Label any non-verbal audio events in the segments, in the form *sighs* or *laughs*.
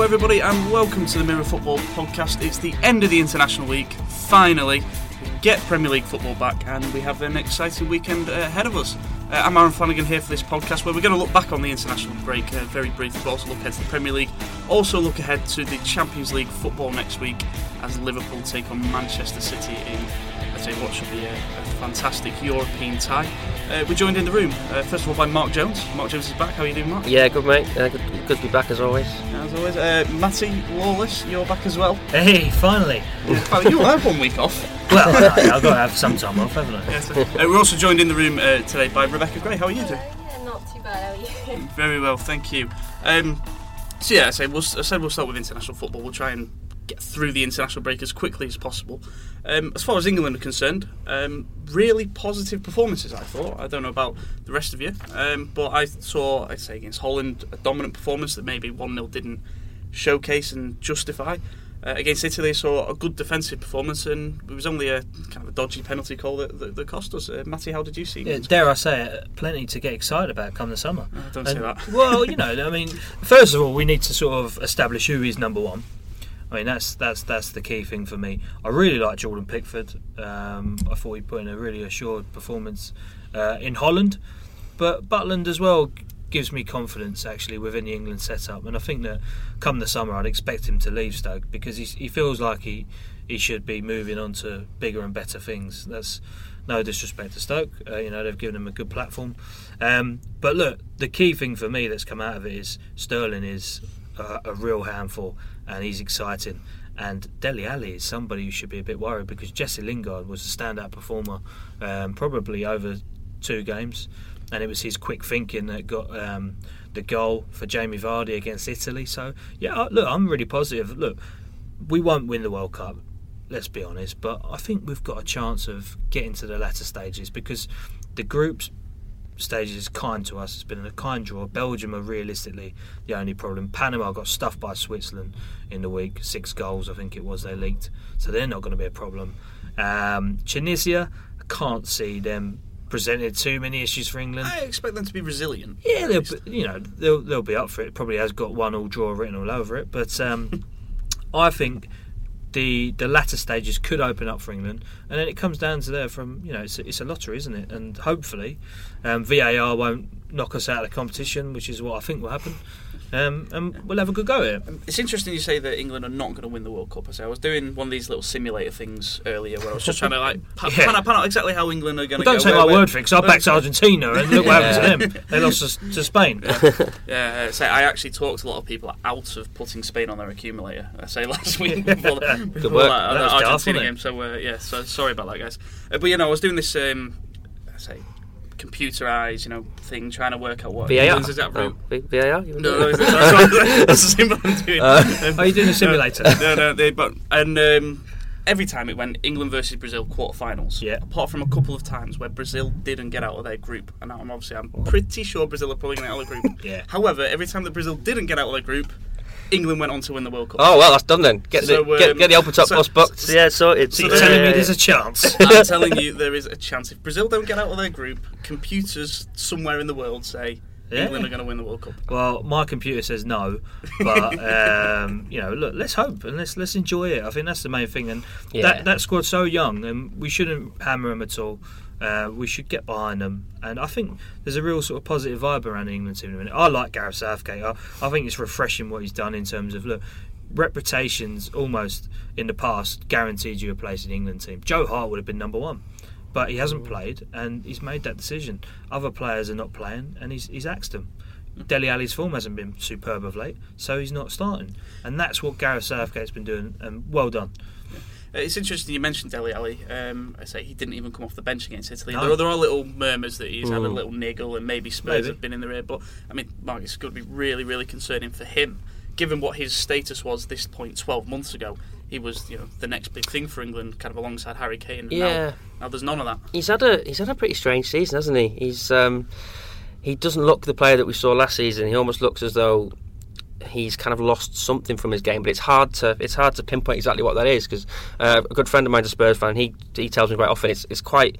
Hello, everybody, and welcome to the Mirror Football Podcast. It's the end of the international week. Finally, we get Premier League football back, and we have an exciting weekend ahead of us. Uh, I'm Aaron Flanagan here for this podcast, where we're going to look back on the international break uh, very briefly, but also look ahead to the Premier League. Also, look ahead to the Champions League football next week as Liverpool take on Manchester City in, say, what should be a, a fantastic European tie. Uh, we're joined in the room, uh, first of all, by Mark Jones. Mark Jones is back. How are you doing, Mark? Yeah, good mate. Uh, good, good to be back as always. As always, uh, Matty Lawless, you're back as well. Hey, finally. *laughs* Oh, you have one week off. Well, I, I've got to have some time off, haven't I? Yes, uh, we're also joined in the room uh, today by Rebecca Gray. How are you doing? Yeah, not too bad, how are you? Very well, thank you. Um, so yeah, I, say we'll, I said we'll start with international football. We'll try and get through the international break as quickly as possible. Um, as far as England are concerned, um, really positive performances. I thought. I don't know about the rest of you, um, but I saw, I'd say, against Holland, a dominant performance that maybe one 0 didn't showcase and justify. Uh, against Italy, I saw a good defensive performance, and it was only a kind of a dodgy penalty call that, that, that cost us. Uh, Matty, how did you see? Yeah, dare I say it, plenty to get excited about come the summer. Oh, don't say that. Well, you know, I mean, first of all, we need to sort of establish who is number one. I mean, that's that's that's the key thing for me. I really like Jordan Pickford. Um, I thought he put in a really assured performance uh, in Holland, but Butland as well gives me confidence actually within the England setup. And I think that come the summer, I'd expect him to leave Stoke because he, he feels like he he should be moving on to bigger and better things. That's no disrespect to Stoke. Uh, you know they've given him a good platform. Um, but look, the key thing for me that's come out of it is Sterling is a, a real handful and he's exciting. And Dele Alli is somebody who should be a bit worried because Jesse Lingard was a standout performer, um, probably over two games, and it was his quick thinking that got um, the goal for Jamie Vardy against Italy. So yeah, look, I'm really positive. Look, we won't win the World Cup, let's be honest, but I think we've got a chance of getting to the latter stages because the groups stages is kind to us. It's been a kind draw. Belgium are realistically the only problem. Panama got stuffed by Switzerland in the week, six goals I think it was they leaked, so they're not going to be a problem. Um, Tunisia, I can't see them presented too many issues for England. I expect them to be resilient. Yeah, they'll be, you know they'll they'll be up for it. Probably has got one all draw written all over it, but um, *laughs* I think the the latter stages could open up for England, and then it comes down to there from you know it's a, it's a lottery, isn't it? And hopefully um, VAR won't knock us out of the competition, which is what I think will happen, um, and we'll have a good go at it. It's interesting you say that England are not going to win the World Cup. I say I was doing one of these little simulator things earlier where I was just trying to like *laughs* pa- Yeah. pan, out, pan out exactly how England are going Well, to don't go. take my word for it, because I backed Argentina, and look what happened to them. *laughs* They lost us to Spain. Yeah, uh, say I actually talked a lot of people out of putting Spain on their accumulator. I say last week before, the, before work. that, That that Argentina game. So uh, yeah, so sorry about that, guys. Uh, but you know, I was doing this, um, I say, computerized, you know, thing, trying to work out what VAR. England's exact Oh, route. V- VAR? No, wanna no, *laughs* that's, it? that's, *laughs* that's the same what I'm doing. Um, *laughs* Are you doing a simulator? no, no, they, but and um, every time it went England versus Brazil quarterfinals. Yeah. Apart from a couple of times where Brazil didn't get out of their group, and I'm obviously I'm pretty sure Brazil are probably going to out of the group. Yeah. However, every time that Brazil didn't get out of their group, England went on to win the World Cup. Oh well, that's done then. Get So, the get, um, get the open top so- bus booked. Yeah, sorted. So So you're telling me there's a chance? *laughs* I'm telling you, there is a chance if Brazil don't get out of their group, computers somewhere in the world say Yeah. England are going to win the World Cup. Well, my computer says no, but *laughs* um, you know, look, let's hope and let's let's enjoy it. I think that's the main thing. And Yeah. that that squad's so young, and we shouldn't hammer them at all. Uh, we should get behind them, and I think there's a real sort of positive vibe around the England team. at the minute. I like Gareth Southgate. I, I think it's refreshing what he's done in terms of look. Reputations almost in the past guaranteed you a place in the England team. Joe Hart would have been number one, but he hasn't played and he's made that decision. Other players are not playing and he's, he's axed them. Dele Alli's form hasn't been superb of late, so he's not starting. And that's what Gareth Southgate's been doing, and well done. Uh, It's interesting you mentioned Dele Alli. Um, I say he didn't even come off the bench against Italy. No. There, there are little murmurs that he's had a Mm. little niggle and maybe Spurs Maybe. have been in the rear. But I mean, Mark, it's going to be really, really concerning for him, given what his status was this point 12 months ago. He was, you know, the next big thing for England, kind of alongside Harry Kane. Yeah. Now, now there's none of that. He's had a he's had a pretty strange season, hasn't he? He's um, he doesn't look the player that we saw last season. He almost looks as though he's kind of lost something from his game. But it's hard to it's hard to pinpoint exactly what that is because uh, a good friend of mine's a Spurs fan. He he tells me quite often it's it's quite.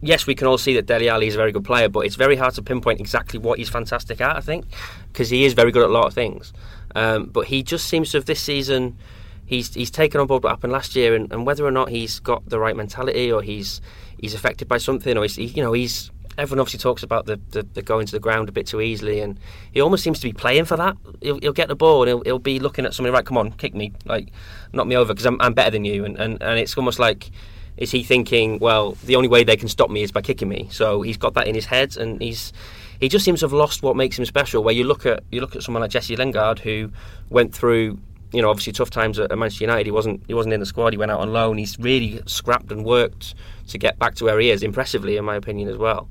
Yes, we can all see that Dele Alli is a very good player, but it's very hard to pinpoint exactly what he's fantastic at. I think because he is very good at a lot of things. Um, but he just seems to have this season. He's he's taken on board what happened last year, and, and whether or not he's got the right mentality or he's he's affected by something, or he's he, you know he's everyone obviously talks about the, the, the, going to the ground a bit too easily, and he almost seems to be playing for that. He'll, he'll get the ball and he'll, he'll, be looking at somebody, right, come on, kick me, like, knock me over because I'm, I'm better than you. And, and, and it's almost like, is he thinking, well, the only way they can stop me is by kicking me? So he's got that in his head, and he's he just seems to have lost what makes him special. Where you look at you look at someone like Jesse Lingard who went through you know obviously tough times at Manchester United. He wasn't he wasn't in the squad. He went out on loan. He's really scrapped and worked to get back to where he is, impressively in my opinion as well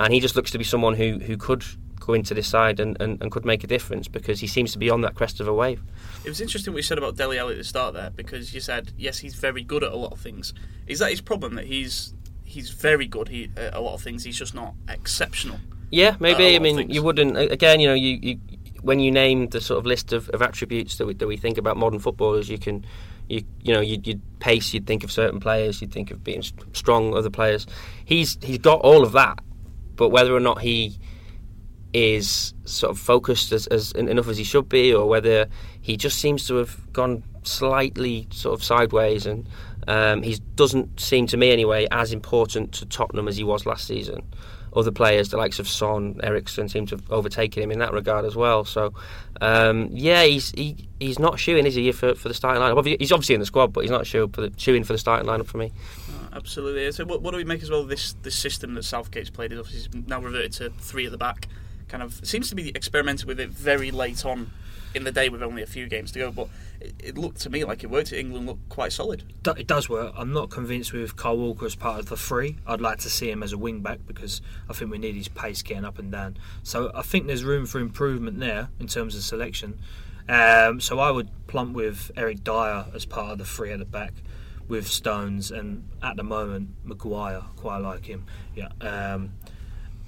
and he just looks to be someone who, who could go into this side and, and, and could make a difference because he seems to be on that crest of a wave. It was interesting what you said about Dele Alli at the start there because you said yes he's very good at a lot of things. Is that his problem that he's he's very good he, at a lot of things he's just not exceptional? Yeah, maybe. I mean, you wouldn't again. You know, you, you when you name the sort of list of, of attributes that we, that we think about modern footballers, you can you you know you'd, you'd, pace you'd think of certain players you'd think of being strong other players he's he's got all of that but whether or not he is sort of focused as, as enough as he should be, or whether he just seems to have gone slightly sort of sideways, and um, he doesn't seem to me anyway as important to Tottenham as he was last season. Other players, the likes of Son, Eriksen, seem to have overtaken him in that regard as well. So, um, yeah, he's he, he's not shooing, is he, for, for the starting lineup? He's obviously in the squad, but he's not shooing for the, shooing for the starting lineup for me absolutely. So, what, what, do we make as well? This this system that Southgate's played is obviously now reverted to three at the back. Kind of seems to be experimented with it very late on in the day with only a few games to go. But it, it looked to me like it worked. England looked quite solid. It does work. I'm not convinced with Kyle Walker as part of the three. I'd like to see him as a wing back because I think we need his pace getting up and down. So I think there's room for improvement there in terms of selection. Um, so I would plump with Eric Dier as part of the three at the back with Stones, and at the moment Maguire, quite like him. Yeah. Um,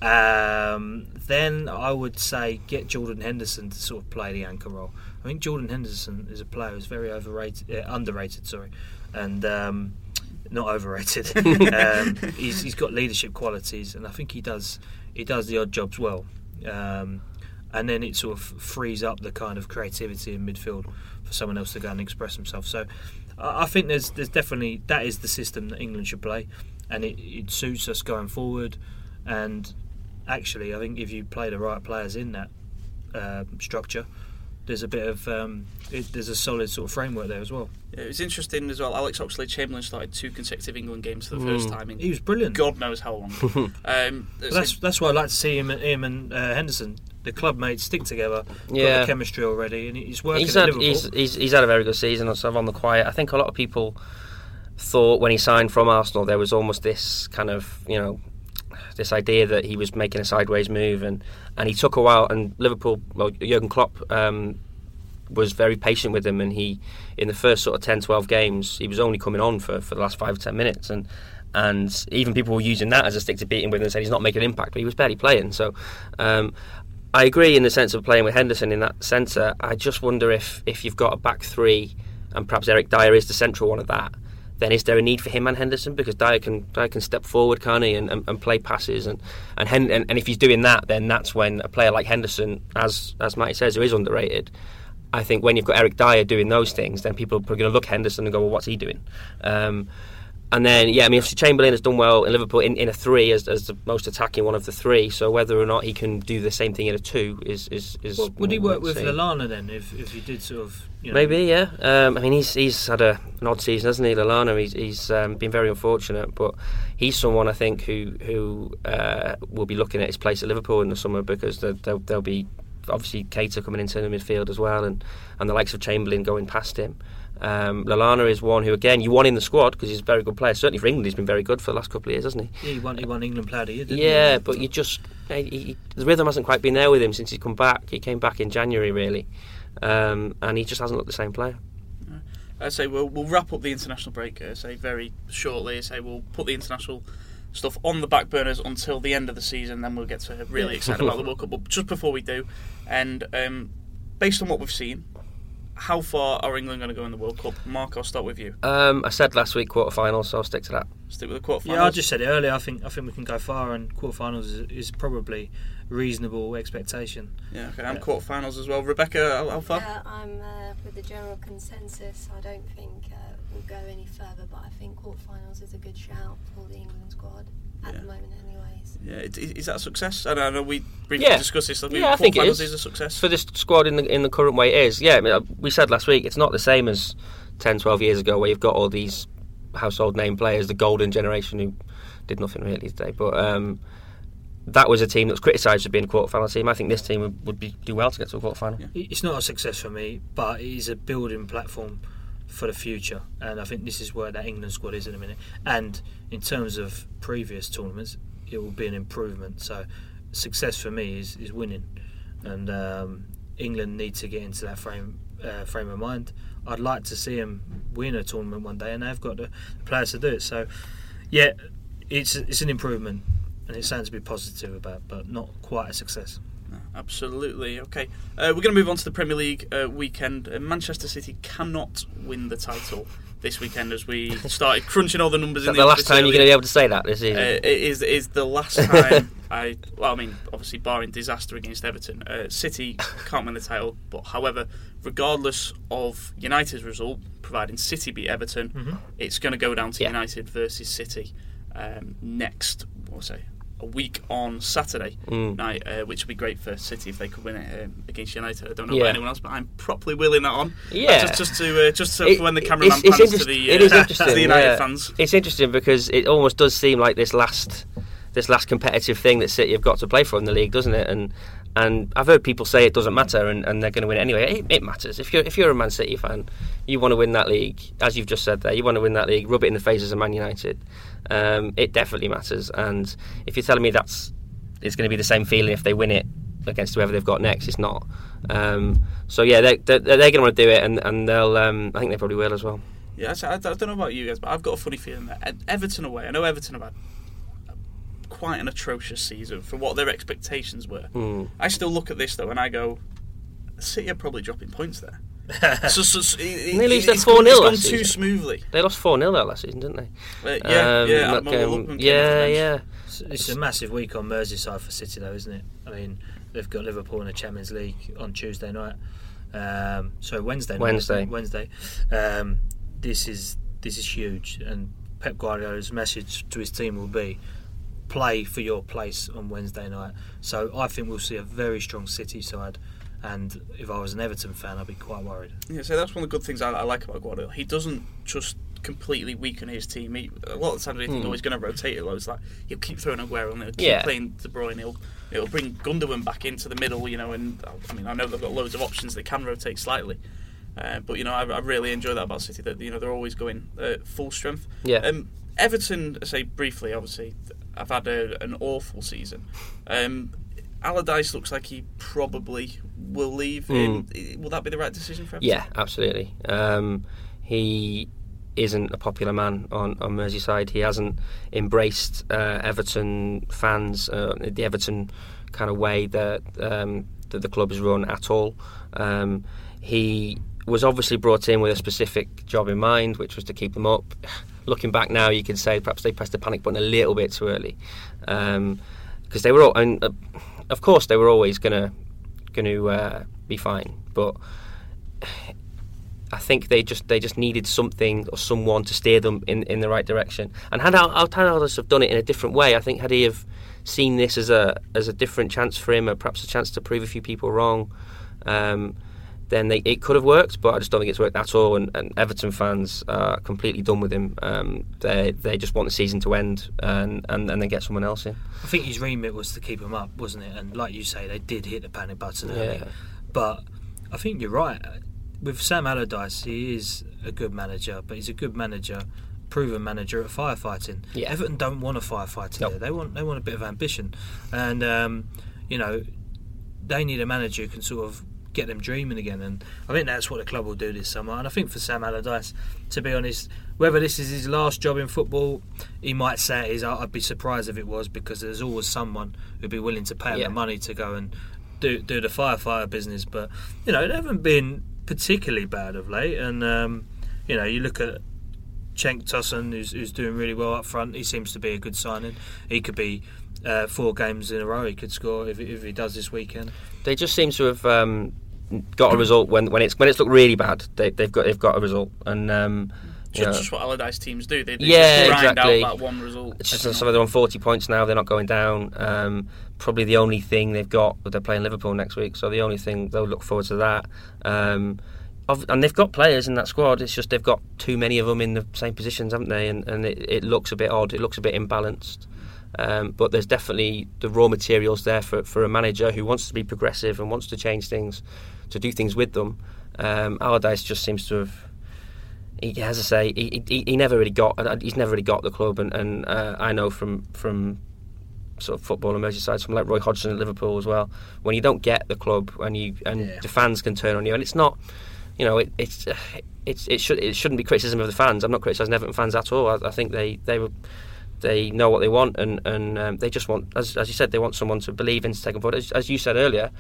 um, then I would say get Jordan Henderson to sort of play the anchor role. I think Jordan Henderson is a player who's very overrated, uh, underrated, sorry, and um, not overrated. *laughs* um, he's, he's got leadership qualities, and I think he does he does the odd jobs well. Um, and then it sort of frees up the kind of creativity in midfield for someone else to go and express himself. So I think there's there's definitely that is the system that England should play, and it, it suits us going forward. And actually, I think if you play the right players in that uh, structure, there's a bit of um, it, there's a solid sort of framework there as well. Yeah, it was interesting as well. Alex Oxlade-Chamberlain started two consecutive England games for the first mm. time. In he was brilliant. God knows how long. *laughs* um, that's that's why I like to see him, him and uh, Henderson the club mates stick together. Yeah, got the chemistry already, and he's working. He's had he's, he's, he's had a very good season. Sort of on the quiet. I think a lot of people thought when he signed from Arsenal there was almost this kind of you know this idea that he was making a sideways move, and and he took a while. And Liverpool, well, Jurgen Klopp. Um, was very patient with him and he in the first sort of 10 12 games he was only coming on for, for the last 5 or 10 minutes and and even people were using that as a stick to beat him with and said he's not making an impact but he was barely playing so um, I agree in the sense of playing with Henderson in that centre. I just wonder if if you've got a back three and perhaps Eric Dier is the central one of that, then is there a need for him and Henderson because Dier can Dier can step forward, can he, and, and, and play passes and and, Hen- and, and if he's doing that, then that's when a player like Henderson, as as Matty says, who is underrated. I think when you've got Eric Dier doing those things, then people are going to look Henderson and go, well, what's he doing? Um, and then, yeah, I mean, obviously Chamberlain has done well in Liverpool in, in a three as, as the most attacking one of the three. So whether or not he can do the same thing in a two is is, is well, would he work with Lallana then if, if he did sort of you know, maybe yeah. Um, I mean, he's he's had a, an odd season, hasn't he, Lallana? He's he's um, been very unfortunate, but he's someone I think who who uh, will be looking at his place at Liverpool in the summer because they'll, they'll be obviously Keita coming into the midfield as well, and, and the likes of Chamberlain going past him. Um, Lallana is one who, again, you want in the squad because he's a very good player. Certainly for England, he's been very good for the last couple of years, hasn't he? Yeah, he won, he won England Player of the Year, Yeah, he? but you just he, he, the rhythm hasn't quite been there with him since he's come back. He came back in January, really, um, and he just hasn't looked the same player. I say we'll, we'll wrap up the international break. I say very shortly. I say we'll put the international stuff on the back burners until the end of the season. Then we'll get to really excited about the *laughs* World Cup. But just before we do, and um, based on what we've seen, how far are England going to go in the World Cup? Mark, I'll start with you. Um, I said last week quarterfinals, so I'll stick to that. Stick with the quarterfinals. Yeah, I just said it earlier. I think I think we can go far, and quarterfinals is, is probably reasonable expectation. Yeah, okay. I'm Yeah. quarterfinals as well. Rebecca, how, how far? Yeah, I'm uh, with the general consensus. I don't think uh, we'll go any further, but I think quarterfinals is a good shout for the England squad at Yeah. the moment, anyways. Yeah, it- is, is that a success? I know, I know we briefly Yeah. discussed this. Like, Yeah, I think it quarterfinals is. a success. For this squad in the in the current way it is, yeah. I mean, uh, we said last week it's not the same as 10, 12 years ago where you've got all these household name players, the golden generation who did nothing really today. But um, that was a team that was criticised for being a quarter-final team. I think this team would, would be do well to get to a quarter-final. Yeah. It's not a success for me, but it is a building platform for the future, and I think this is where that England squad is in a minute. And in terms of previous tournaments, it will be an improvement. So, success for me is, is winning, and um, England need to get into that frame uh, frame of mind. I'd like to see them win a tournament one day, and they've got the players to do it. So, yeah, it's it's an improvement, and it sounds to be positive about, but not quite a success. Absolutely. Okay, uh, we're going to move on to the Premier League uh, weekend. Uh, Manchester City cannot win the title this weekend as we *laughs* started crunching all the numbers. Is in that the last time you're going to be able to say that this Uh, season? it is is the last *laughs* time I well I mean obviously barring disaster against Everton uh, City can't win the title but however regardless of United's result providing City beat Everton Mhm. it's going to go down to Yeah. United versus City um, next what was say a week on Saturday Mm. night uh, which would be great for City if they could win it um, against United I don't know Yeah. about anyone else but I'm properly willing that on Yeah. Uh, just, just to uh, just so It- for when the cameraman it's- it's *laughs* to the, it uh, is to interesting, the United yeah. fans It's interesting because it almost does seem like this last this last competitive thing that City have got to play for in the league, doesn't it? And and I've heard people say it doesn't matter and, and they're going to win it anyway. It, it matters if you're if you're a Man City fan, you want to win that league, as you've just said there. You want to win that league, rub it in the faces of Man United. Um, it definitely matters. And if you're telling me that's it's going to be the same feeling if they win it against whoever they've got next, it's not. Um, so yeah, they, they're, they're going to want to do it, and and they'll. Um, I think they probably will as well. Yeah, I, I don't know about you guys, but I've got a funny feeling that Everton away. I know Everton have had quite an atrocious season for what their expectations were. Mm. I still look at this though, and I go, City are probably dropping points there. So, so, so, it, They lose it, their it's gone, 4-0 it's gone last too season. smoothly. They lost 4 0 last season, didn't they? Uh, yeah, Um, yeah, look, Mo Lookman came off yeah, the yeah. It's, it's a massive week on Merseyside for City, though, isn't it? I mean, they've got Liverpool in the Champions League on Tuesday night. Um, so Wednesday. night, Wednesday. Wednesday. Um, this is this is huge, and Pep Guardiola's message to his team will be play for your place on Wednesday night. So I think we'll see a very strong City side. And if I was an Everton fan, I'd be quite worried. Yeah, so that's one of the good things I, I like about Guardiola. He doesn't just completely weaken his team. He, a lot of the times we think, Hmm. oh, he's going to rotate it loads. Like he'll keep throwing Aguero and he'll keep Yeah. playing De Bruyne. He'll he'll bring Gundogan back into the middle. You know, and I mean I know they've got loads of options. They can rotate slightly. Uh, but you know, I, I really enjoy that about City. That you know they're always going uh, full strength. Yeah. Um, Everton, I say briefly, obviously, I've had a, an awful season. Um, Allardyce looks like he probably will leave. Um, will that be the right decision for him? Yeah, absolutely. Um, he isn't a popular man on, on Merseyside. He hasn't embraced uh, Everton fans, uh, the Everton kind of way that um, that the club is run at all. Um, he was obviously brought in with a specific job in mind, which was to keep them up. *sighs* Looking back now, you could say perhaps they pressed the panic button a little bit too early, because they were all, and uh, of course they were always going to uh, be fine, but I think they just they just needed something or someone to steer them in, in the right direction. And had Al- Allardyce have done it in a different way, I think had he have seen this as a as a different chance for him, or perhaps a chance to prove a few people wrong, um, then they, it could have worked. But I just don't think it's worked at all. And, and Everton fans are completely done with him. Um, they they just want the season to end and, and and then get someone else in. I think his remit was to keep him up, wasn't it? And like you say, they did hit the panic button early. Yeah. But I think you're right. With Sam Allardyce, he is a good manager, but he's a good manager, proven manager at firefighting. Yeah. Everton don't want a firefighter Nope. there. They want they want a bit of ambition, and um, you know they need a manager who can sort of get them dreaming again. And I think that's what the club will do this summer. And I think for Sam Allardyce, to be honest, whether this is his last job in football, he might say it is. I'd be surprised if it was because there's always someone who'd be willing to pay him Yeah. the money to go and do do the firefighter business. But you know, they haven't been particularly bad of late. And um, you know, you look at Cenk Tosun, who's, who's doing really well up front. He seems to be a good signing. He could be uh, four games in a row. He could score if, if he does this weekend. They just seem to have um, got a result when, when it's when it's looked really bad. They, they've got they've got a result, and um, you Just, just what Allardyce teams do. They, they Yeah, just grind exactly. out that one result. It's just every so they're on 40 points now. They're not going down. Um, probably the only thing they've got, they're playing Liverpool next week, so the only thing they'll look forward to that. Um, and they've got players in that squad. It's just they've got too many of them in the same positions, haven't they? And, and it, it looks a bit odd. It looks a bit imbalanced. Um, but there's definitely the raw materials there for, for a manager who wants to be progressive and wants to change things, to do things with them. Um, Allardyce just seems to have he, as I say, he, he, he never really got. He's never really got the club, and, and uh, I know from from sort of football and Merseyside, from like Roy Hodgson at Liverpool as well. When you don't get the club, and you and Yeah. the fans can turn on you, and it's not, you know, it, it's uh, it's it should it shouldn't be criticism of the fans. I'm not criticising Everton fans at all. I, I think they they were. They know what they want, and and um, they just want, as, as you said, they want someone to believe in to take them forward. As, as you said earlier,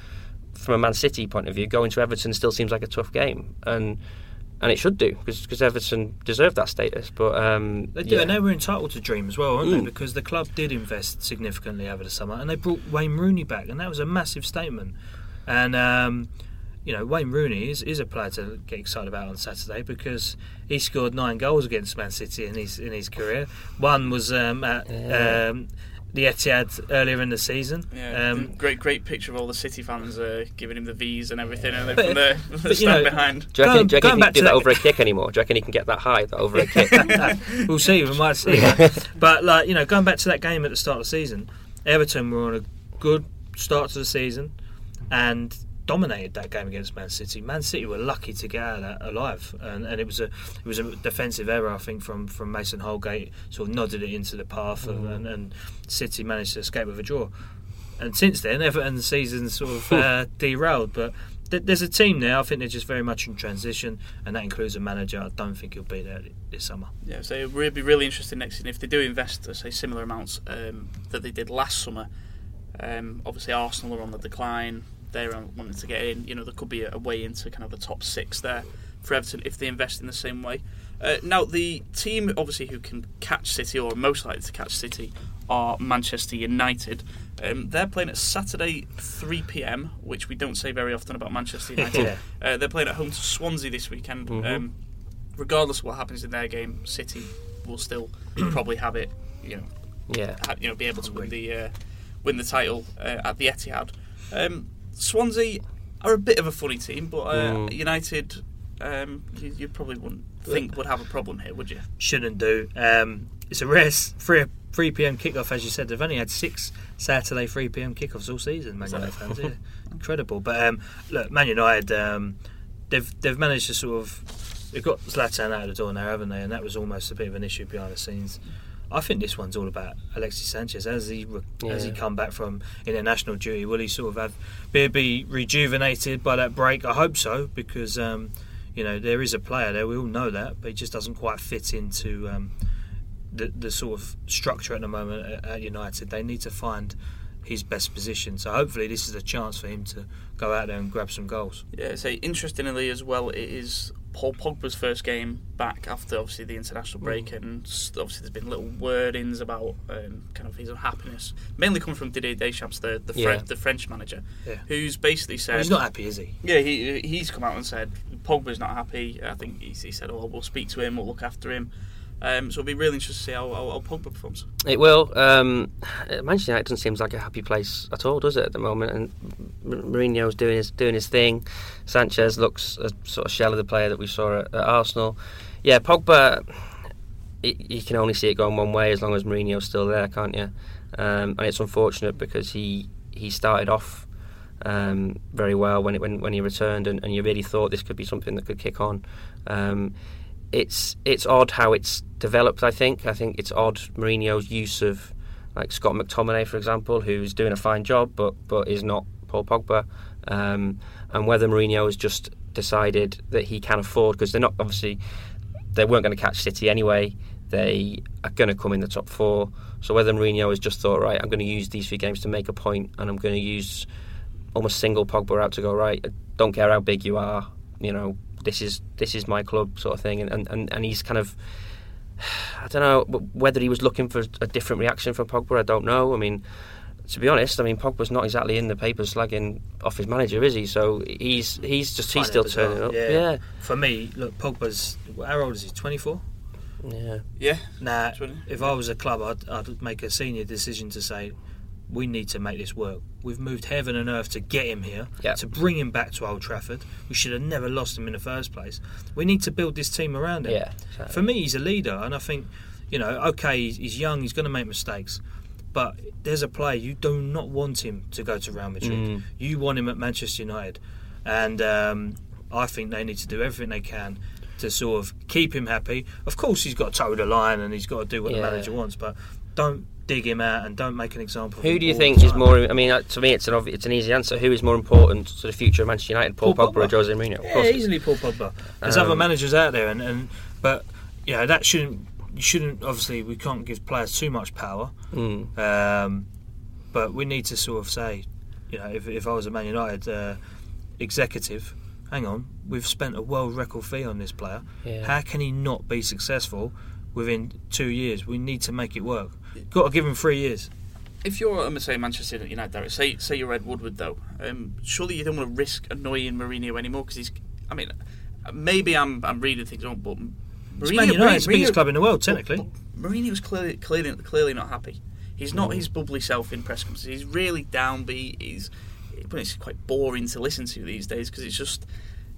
from a Man City point of view, going to Everton still seems like a tough game, and and it should do because Everton deserve that status. But um, They do, yeah. and they were entitled to dream as well, weren't they? Mm. Because the club did invest significantly over the summer, and they brought Wayne Rooney back, and that was a massive statement. And um, you know, Wayne Rooney is, is a player to get excited about on Saturday because he scored nine goals against Man City in his in his career. One was um, at Yeah. um, the Etihad earlier in the season. Yeah, Um, great, great picture of all the City fans uh, giving him the V's and everything, and then But- from the, *laughs* the but, you stand know- behind. Do you reckon, Going- do you reckon he can do that that- over a kick anymore? Do you reckon he can get that high, that over a kick? *laughs* we'll see. We might see. that. *laughs* But like you know, going back to that game at the start of the season, Everton were on a good start to the season and dominated that game against Man City. Man City were lucky to get out of that alive, and, and it was a it was a defensive error, I think, from from Mason Holgate, sort of nodded it into the path, of, and, and City managed to escape with a draw. And since then, Everton's season sort of uh, derailed, but. th- There's a team there. I think they're just very much in transition, and that includes a manager. I don't think he'll be there this summer. Yeah, so it would be really interesting next season if they do invest, say, similar amounts um, that they did last summer. Um, obviously, Arsenal are on the decline. They're on, wanting to get in. You know, there could be a, way into kind of the top six there for Everton if they invest in the same way. Uh, now, the team obviously who can catch City or are most likely to catch City are Manchester United. Um, they're playing at Saturday 3 p.m., which we don't say very often about Manchester *laughs* United. Uh, they're playing at home to Swansea this weekend. Mhm. Um, regardless of what happens in their game, City will still *clears throat* probably have it. You know, yeah. ha- you know, be able to win the uh, win the title uh, at the Etihad. Um, Swansea are a bit of a funny team, but uh, Mm. United, um, you, you probably wouldn't think would have a problem here, would you? shouldn't do. Um, it's a rare s- 3, 3 p.m. kickoff, as you said. They've only had six Saturday 3 p.m. kickoffs all season, Man United fans. Yeah. Incredible. But um, look, Man United, um, they've they've managed to sort of. They've got Zlatan out of the door now, haven't they? And that was almost a bit of an issue behind the scenes. I think this one's all about Alexis Sanchez. As he as he come back from international duty, will he sort of have be, be rejuvenated by that break? I hope so, because um, you know there is a player there. We all know that, but he just doesn't quite fit into um, the the sort of structure at the moment at, at United. They need to find his best position. So hopefully this is a chance for him to go out there and grab some goals. Yeah, say interestingly as well, it is Paul Pogba's first game back after obviously the international break, and obviously there's been little wordings about um, kind of his unhappiness, mainly coming from Didier Deschamps, the the, Fre- the French manager, Yeah. who's basically said Well, he's not happy, is he? Yeah, he he's come out and said Pogba's not happy. I think he, he said, "Oh, we'll speak to him. We'll look after him." Um, so it'll be really interesting to see how, how, how Pogba performs. It will. Um, Manchester United doesn't seem like a happy place at all, does it, at the moment? And Mourinho's doing his doing his thing. Sanchez looks a sort of shell of the player that we saw at, at Arsenal. Yeah, Pogba. You can only see it going one way as long as Mourinho's still there, can't you? Um, and it's unfortunate because he he started off um, very well when it, when when he returned, and, and you really thought this could be something that could kick on. Um, it's it's odd how it's developed. I think I think it's odd Mourinho's use of like Scott McTominay, for example, who's doing a fine job, but but is not Paul Pogba, um, and whether Mourinho has just decided that he can afford because they're not obviously they weren't going to catch City anyway. They are going to come in the top four. So whether Mourinho has just thought, right, I'm going to use these few games to make a point, and I'm going to use almost single Pogba out to go right. I don't care how big you are. you know this is this is my club sort of thing, and and, and, and he's kind of. *sighs* I don't know whether he was looking for a different reaction from Pogba. I don't know. I mean, to be honest, I mean Pogba's not exactly in the papers slagging off his manager, is he? So he's he's just he's still turning bizarre. up. Yeah. Yeah, For me, look, Pogba's how old is he? Twenty four. yeah. Yeah. Now, 20. if I was a club, I'd, I'd make a senior decision to say we need to make this work. We've moved heaven and earth to get him here, Yeah. to bring him back to Old Trafford. We should have never lost him in the first place. We need to build this team around him. Yeah, exactly. For me, he's a leader, and I think, you know, okay, he's, he's young, he's going to make mistakes. But there's a player you do not want him to go to Real Madrid. Mm. You want him at Manchester United, and um, I think they need to do everything they can to sort of keep him happy. Of course, he's got to toe the line and he's got to do what Yeah. the manager wants, but don't dig him out and don't make an example. Who do you think is more? I mean, uh, to me, it's an obvi- it's an easy answer. Who is more important to the future of Manchester United, Paul, Paul Pogba, or Jose Mourinho? Of Yeah, course easily Paul Pogba. There's Um, other managers out there, and, and but you know that shouldn't you shouldn't obviously we can't give players too much power. Mm. Um, but we need to sort of say, you know, if, if I was a Man United uh, executive, hang on, we've spent a world record fee on this player. Yeah. How can he not be successful within two years? We need to make it work. Got to give him three years. If you're, um, say, Manchester United, Derek, say, say you're Ed Woodward, though, um, surely you don't want to risk annoying Mourinho anymore because he's. I mean, maybe I'm I'm reading things wrong, but It's Man United, it's the biggest club in the world, technically. But, but Mourinho's clearly, clearly, clearly not happy. He's Mm. not his bubbly self in press conferences. He's really downbeat. He's, but it's quite boring to listen to these days because it's just.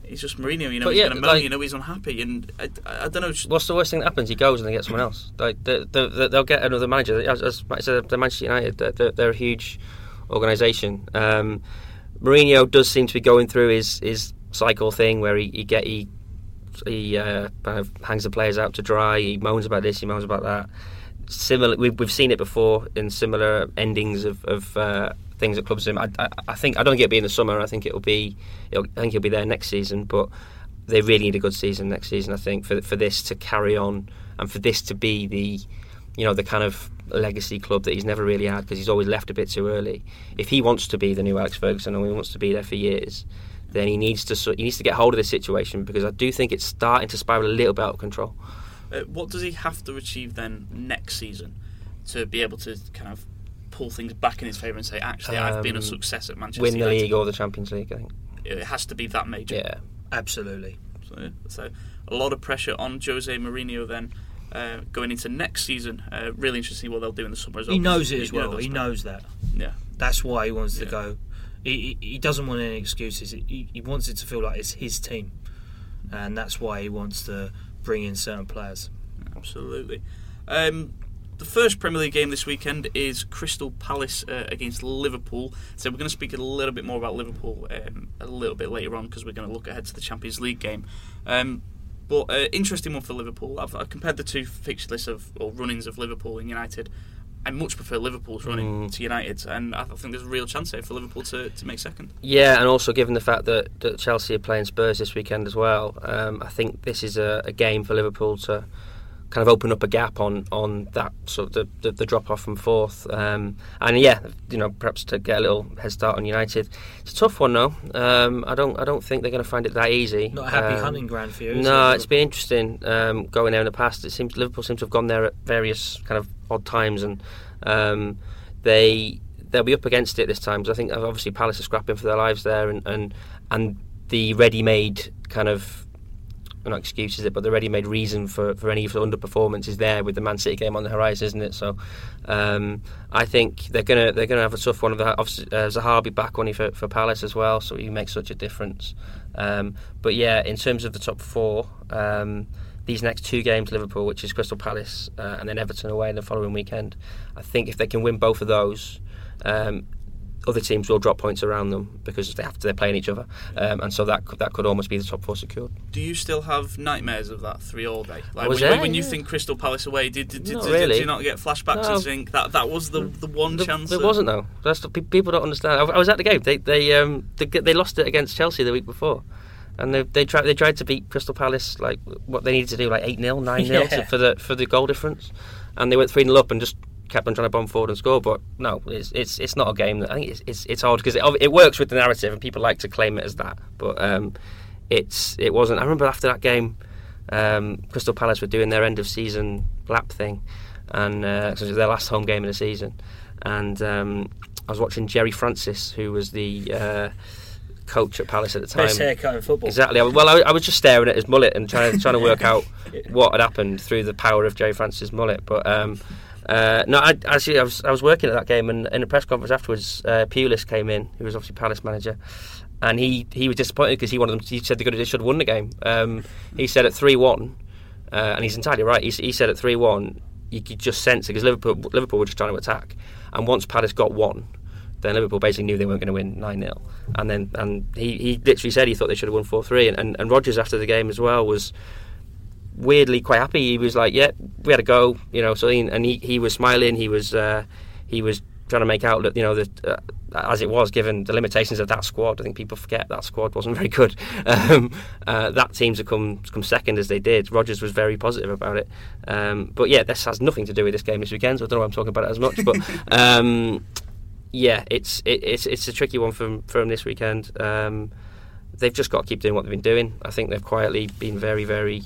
It's just Mourinho, you know. But he's yeah, going to moan, like- you know. He's unhappy, and I, I, I don't know. What's the worst thing that happens? He goes and they get someone else. Like they, they, they- they'll get another manager. As, as I said, the Manchester United, they're, they're, they're a huge organisation. Um, Mourinho does seem to be going through his, his cycle thing where he, he get he he uh, kind of hangs the players out to dry. He moans about this, he moans about that. Similar, we've, we've seen it before in similar endings of, of uh, things at clubs. I, I, I think I don't think it'll be in the summer. I think it'll be. It'll, I think he'll be there next season. But they really need a good season next season. I think for for this to carry on and for this to be the, you know, the kind of legacy club that he's never really had because he's always left a bit too early. If he wants to be the new Alex Ferguson and he wants to be there for years, then he needs to he needs to get hold of this situation because I do think it's starting to spiral a little bit out of control. Uh, what does he have to achieve then next season to be able to kind of pull things back in his favour and say, actually, I've been a Um, success at Manchester Win the United? league or the Champions League, I think. It has to be that major. Yeah. Absolutely. So, so a lot of pressure on Jose Mourinho then. Uh, going into next season, uh, really interesting what they'll do in the summer as well. He knows it as well. those He men. knows that. Yeah, That's why he wants to go. He, he, he doesn't want any excuses. He, he wants it to feel like it's his team, and that's why he wants to bring in certain players. absolutely. Um, the first Premier League game this weekend is Crystal Palace uh, against Liverpool. So we're going to speak a little bit more about Liverpool um, a little bit later on because we're going to look ahead to the Champions League game. Um, but uh, interesting one for Liverpool. I've, I've compared the two fixture lists of or runnings of Liverpool and United. I much prefer Liverpool's running Mm. to United's, and I think there's a real chance here for Liverpool to, to make second. Yeah, and also given the fact that, that Chelsea are playing Spurs this weekend as well, um, I think this is a, a game for Liverpool to kind of open up a gap on, on that sort of the, the, the drop off from fourth. Um, and yeah, you know, perhaps to get a little head start on United. It's a tough one though. Um, I don't I don't think they're going to find it that easy. Not a happy Um, hunting ground for you. No, it? it's been interesting um, going there in the past. It seems Liverpool seems to have gone there at various kind of odd times, and um, they they'll be up against it this time. Because I think obviously Palace are scrapping for their lives there, and and, and the ready-made kind of not excuses it, but the ready-made reason for, for any of underperformance is there with the Man City game on the horizon, isn't it? So um, I think they're gonna they're gonna have a tough one. Of that. Obviously, uh, be back on for, for Palace as well, so he makes such a difference. Um, but yeah, in terms of the top four. Um, these next two games, Liverpool, which is Crystal Palace, uh, and then Everton away in the following weekend. I think if they can win both of those, um, other teams will drop points around them because they have to, they're playing each other, um, and so that could, that could almost be the top four secured. Do you still have nightmares of that three all day? Like when, there, when you think Crystal Palace away, did, did, did, did, really. did you not get flashbacks No. and think that that was the the one There- chance? That- wasn't though. That's the, people don't understand. I, I was at the game. They they um they, they lost it against Chelsea the week before, and they they tried they tried to beat Crystal Palace like what they needed to do like eight 0 nine 0 *laughs* for the for the goal difference, and they went three 0 up and just kept on trying to bomb forward and score. But no, it's it's, it's not a game that I think it's it's, it's hard because it, it works with the narrative and people like to claim it as that, but um. it's it wasn't. I remember after that game, um, Crystal Palace were doing their end of season lap thing, and uh, so it was their last home game of the season, and um, I was watching Gerry Francis, who was the uh, coach at Palace at the time. Best haircut in football. Exactly. Well, I, I was just staring at his mullet and trying trying to work *laughs* out what had happened through the power of Gerry Francis' mullet. But um, uh, no, I, actually, I was I was working at that game, and in a press conference afterwards, uh, Pulis came in, who was obviously Palace manager, and he, he was disappointed because he wanted them. He said they could have should have won the game. Um, he said at three one, uh, and he's entirely right. He, he said at three one, you could just sense it because Liverpool Liverpool were just trying to attack, and once Palace got one. Then Liverpool basically knew they weren't going to win 9 0. And then and he, he literally said he thought they should have won 4 3. And, and, and Rodgers, after the game as well, was weirdly quite happy. He was like, "Yeah, we had a go," you know. So he, and he, he was smiling. He was uh, he was trying to make out that you know that uh, as it was given the limitations of that squad. I think people forget that squad wasn't *laughs* very good. Um, uh, that team to come come second as they did. Rodgers was very positive about it. Um, but yeah, this has nothing to do with this game this weekend. So I don't know why I'm talking about it as much, but. *laughs* Um, yeah, it's it, it's it's a tricky one for them this weekend. Um, they've just got to keep doing what they've been doing. I think they've quietly been very very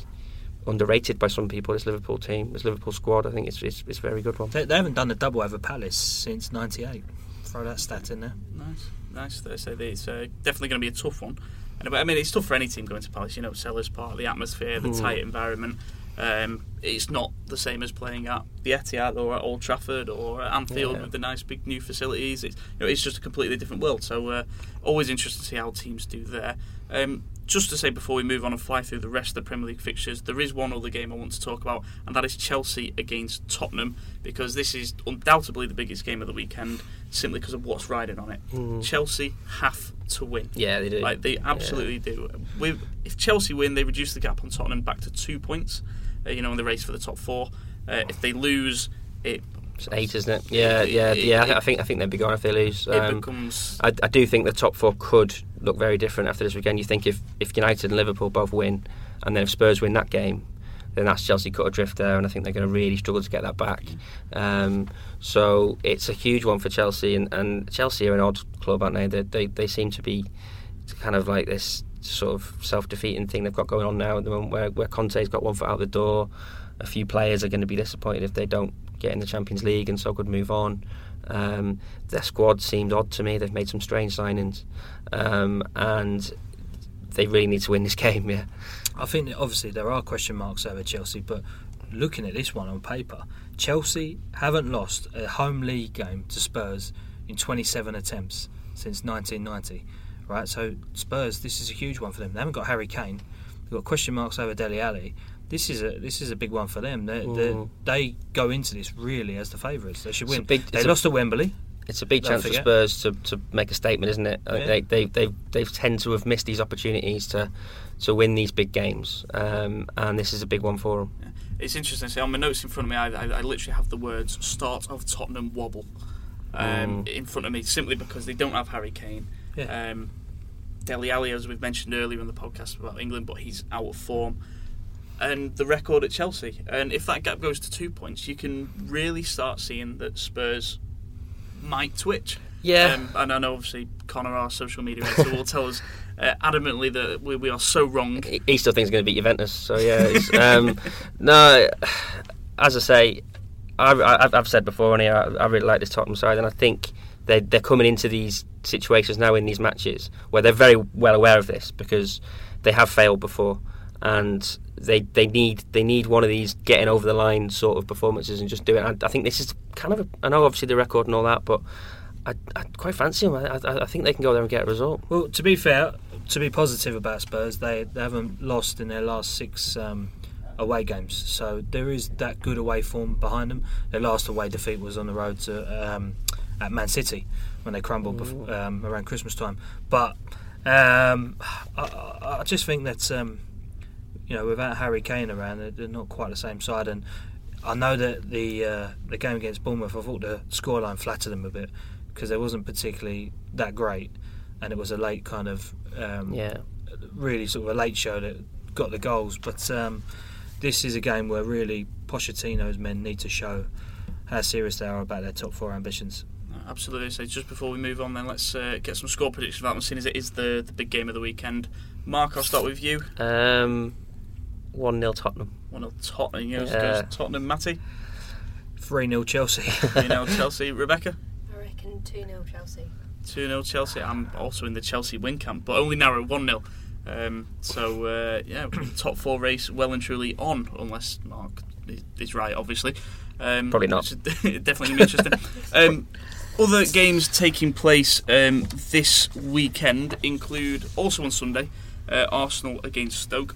underrated by some people. This Liverpool team, this Liverpool squad. I think it's it's, it's a very good one. They, they haven't done a double over Palace since '98. Throw that stat in there. Nice, nice. They say it's uh, definitely going to be a tough one. And I mean, it's tough for any team going to Palace. You know, Selhurst Park, the atmosphere, the Mm. tight environment. Um, it's not the same as playing at the Etihad or at Old Trafford or at Anfield Yeah. with the nice big new facilities. It's, you know, it's just a completely different world. So uh, always interesting to see how teams do there. Um, just to say before we move on and fly through the rest of the Premier League fixtures, there is one other game I want to talk about, and that is Chelsea against Tottenham, because this is undoubtedly the biggest game of the weekend, simply because of what's riding on it. Mm. Chelsea have to win. Yeah, they do. Like they absolutely do. With if Chelsea win, they reduce the gap on Tottenham back to two points. Uh, you know, in the race for the top four. Uh, if they lose, it It's eight, isn't it? Yeah, yeah, It- yeah. I, it- I think I think they'd be gone if they lose. it Um, becomes I, I do think the top four could look very different after this weekend. You think if, if United and Liverpool both win, and then if Spurs win that game, then that's Chelsea cut adrift there, and I think they're going to really struggle to get that back. Um, so it's a huge one for Chelsea, and, and Chelsea are an odd club, aren't they? They, they? they seem to be kind of like this sort of self-defeating thing they've got going on now at the moment, where, where Conte's got one foot out the door. A few players are going to be disappointed if they don't get in the Champions League, and so could move on. Um, their squad seemed odd to me. They've made some strange signings, um, and they really need to win this *laughs* game. Yeah, I think obviously there are question marks over Chelsea, but looking at this one on paper, Chelsea haven't lost a home league game to Spurs in 27 attempts since 1990. Right, so Spurs, this is a huge one for them. They haven't got Harry Kane. They've got question marks over Dele Alli. This is a this is a big one for them. They, they, Mm. they go into this really as the favourites. They should It's win. big- they it's a- lost to Wembley. it's a big Don't chance forget. for Spurs to, to make a statement, isn't it? I Yeah. They they they they tend to have missed these opportunities to to win these big games, um, and this is a big one for them. it's interesting. See, on my notes in front of me, I, I, I literally have the words "start of Tottenham wobble" um, Mm. in front of me, simply because they don't have Harry Kane. Yeah. Um, Dele Alli, as we've mentioned earlier in the podcast about England, but he's out of form. And the record at Chelsea. And if that gap goes to two points, you can really start seeing that Spurs might twitch. Yeah. Um, and I know, obviously, Connor, our social media editor, will tell us uh, adamantly that we, we are so wrong. He- still thinks he's going to beat Juventus. So yeah, it's, um, *laughs* no. As I say, I, I, I've said before, and I, I really like this Tottenham side, and I think they they're coming into these situations now in these matches where they're very well aware of this because they have failed before, and they they need they need one of these getting over the line sort of performances and just do it. I, I think this is kind of a, I know obviously the record and all that, but. I, I quite fancy them. I, I, I think they can go there and get a result. Well, to be fair, to be positive about Spurs, they, they haven't lost in their last six um, away games, so there is that good away form behind them. Their last away defeat was on the road to um, at Man City when they crumbled bef- um, around Christmas time. But um, I, I just think that um, you know without Harry Kane around, they're, they're not quite the same side. And I know that the uh, the game against Bournemouth, I thought the scoreline flattered them a bit because it wasn't particularly that great, and it was a late kind of um, Yeah. really sort of a late show that got the goals. But um, this is a game where really Pochettino's men need to show how serious they are about their top four ambitions. Absolutely. So just before we move on, then let's uh, get some score predictions about them, seeing as it is the, the big game of the weekend. Mark, I'll start with you. Um, one 0 Tottenham. One of Tottenham. You Yeah. goes Tottenham. Matty. 3 0 Chelsea. *laughs* You know *laughs* Chelsea. Rebecca. I reckon 2 0 Chelsea. 2 0 Chelsea. I'm also in the Chelsea win camp, but only narrow 1 0. Um, so, uh, yeah, *coughs* top four race well and truly on, unless Mark is- is right, obviously. Um, Probably not. which is *laughs* definitely interesting. um, other games taking place um, this weekend include also on Sunday uh, Arsenal against Stoke.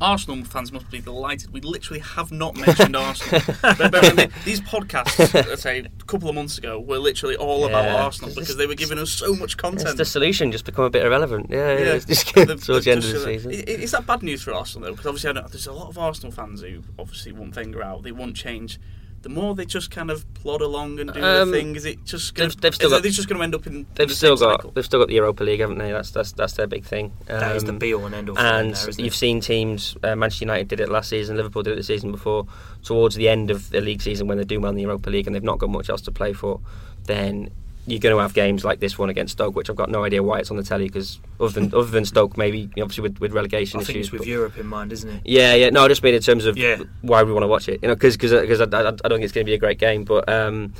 Arsenal fans must be delighted. We literally have not mentioned Arsenal. *laughs* But bear in mind, these podcasts, let's say a couple of months ago, were literally all about Arsenal because they were giving us so much It's content. the solution, just become a bit irrelevant. Yeah, yeah. it's just The- *laughs* towards the end of the uh, season. i- i- Is that bad news for Arsenal though? Because obviously, I there's a lot of Arsenal fans who obviously want Wenger out. They want change. The more they just kind of plod along and do Um, the thing, is it just going they've- they've still is it, got- they're just going to end up in They've the still got cycle? they've still got the Europa League, haven't they? That's that's that's their big thing. that is the Um, be all and end all. and now, isn't you've it? seen teams. Uh, Manchester United did it last season. Liverpool did it the season before. Towards the end of the league season, when they do well in the Europa League and they've not got much else to play for, then you're going to have games like this one against Stoke, which I've got no idea why it's on the telly. Because other than other than Stoke, maybe obviously with, with relegation I think issues. it's with but- Europe in mind, isn't it? yeah, yeah. No, I just mean in terms of Yeah. why we want to watch it. You know, because because I, I, I don't think it's going to be a great game, but um,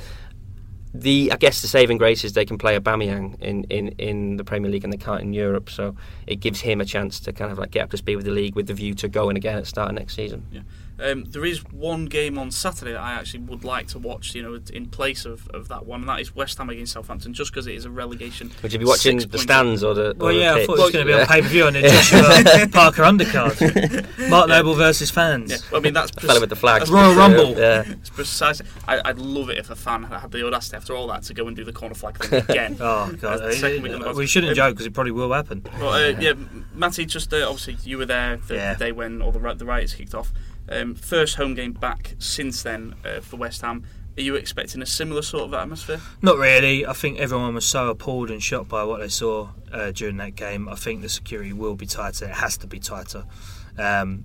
the I guess the saving grace is they can play Aubameyang in, in, in the Premier League and they can't in Europe, so it gives him a chance to kind of like get up to speed with the league with the view to going again at the start of next season. Yeah. Um, there is one game on Saturday that I actually would like to watch, you know, in place of, of that one, and that is West Ham against Southampton, just because it is a relegation. Would you be watching the stands or the? Well, or the yeah, I thought it was going to be Yeah. on pay per view on the Joshua Parker undercard. Mark Noble versus fans. Yeah, well, I mean that's The fella with the flag. Royal Rumble. Yeah. It's precisely. I, I'd love it if a fan had the audacity after all that to go and do the corner flag thing again. *laughs* Oh god, That's the second week on the Uh, we shouldn't Um, joke because it probably will happen. Well, uh, yeah, Matty, just uh, obviously you were there the, Yeah. the day when all the the riots kicked off. Um, first home game back since then uh, for West Ham. Are you expecting a similar sort of atmosphere? Not really. I think everyone was so appalled and shocked by what they saw uh, during that game. I think the security will be tighter. It has to be tighter. Um,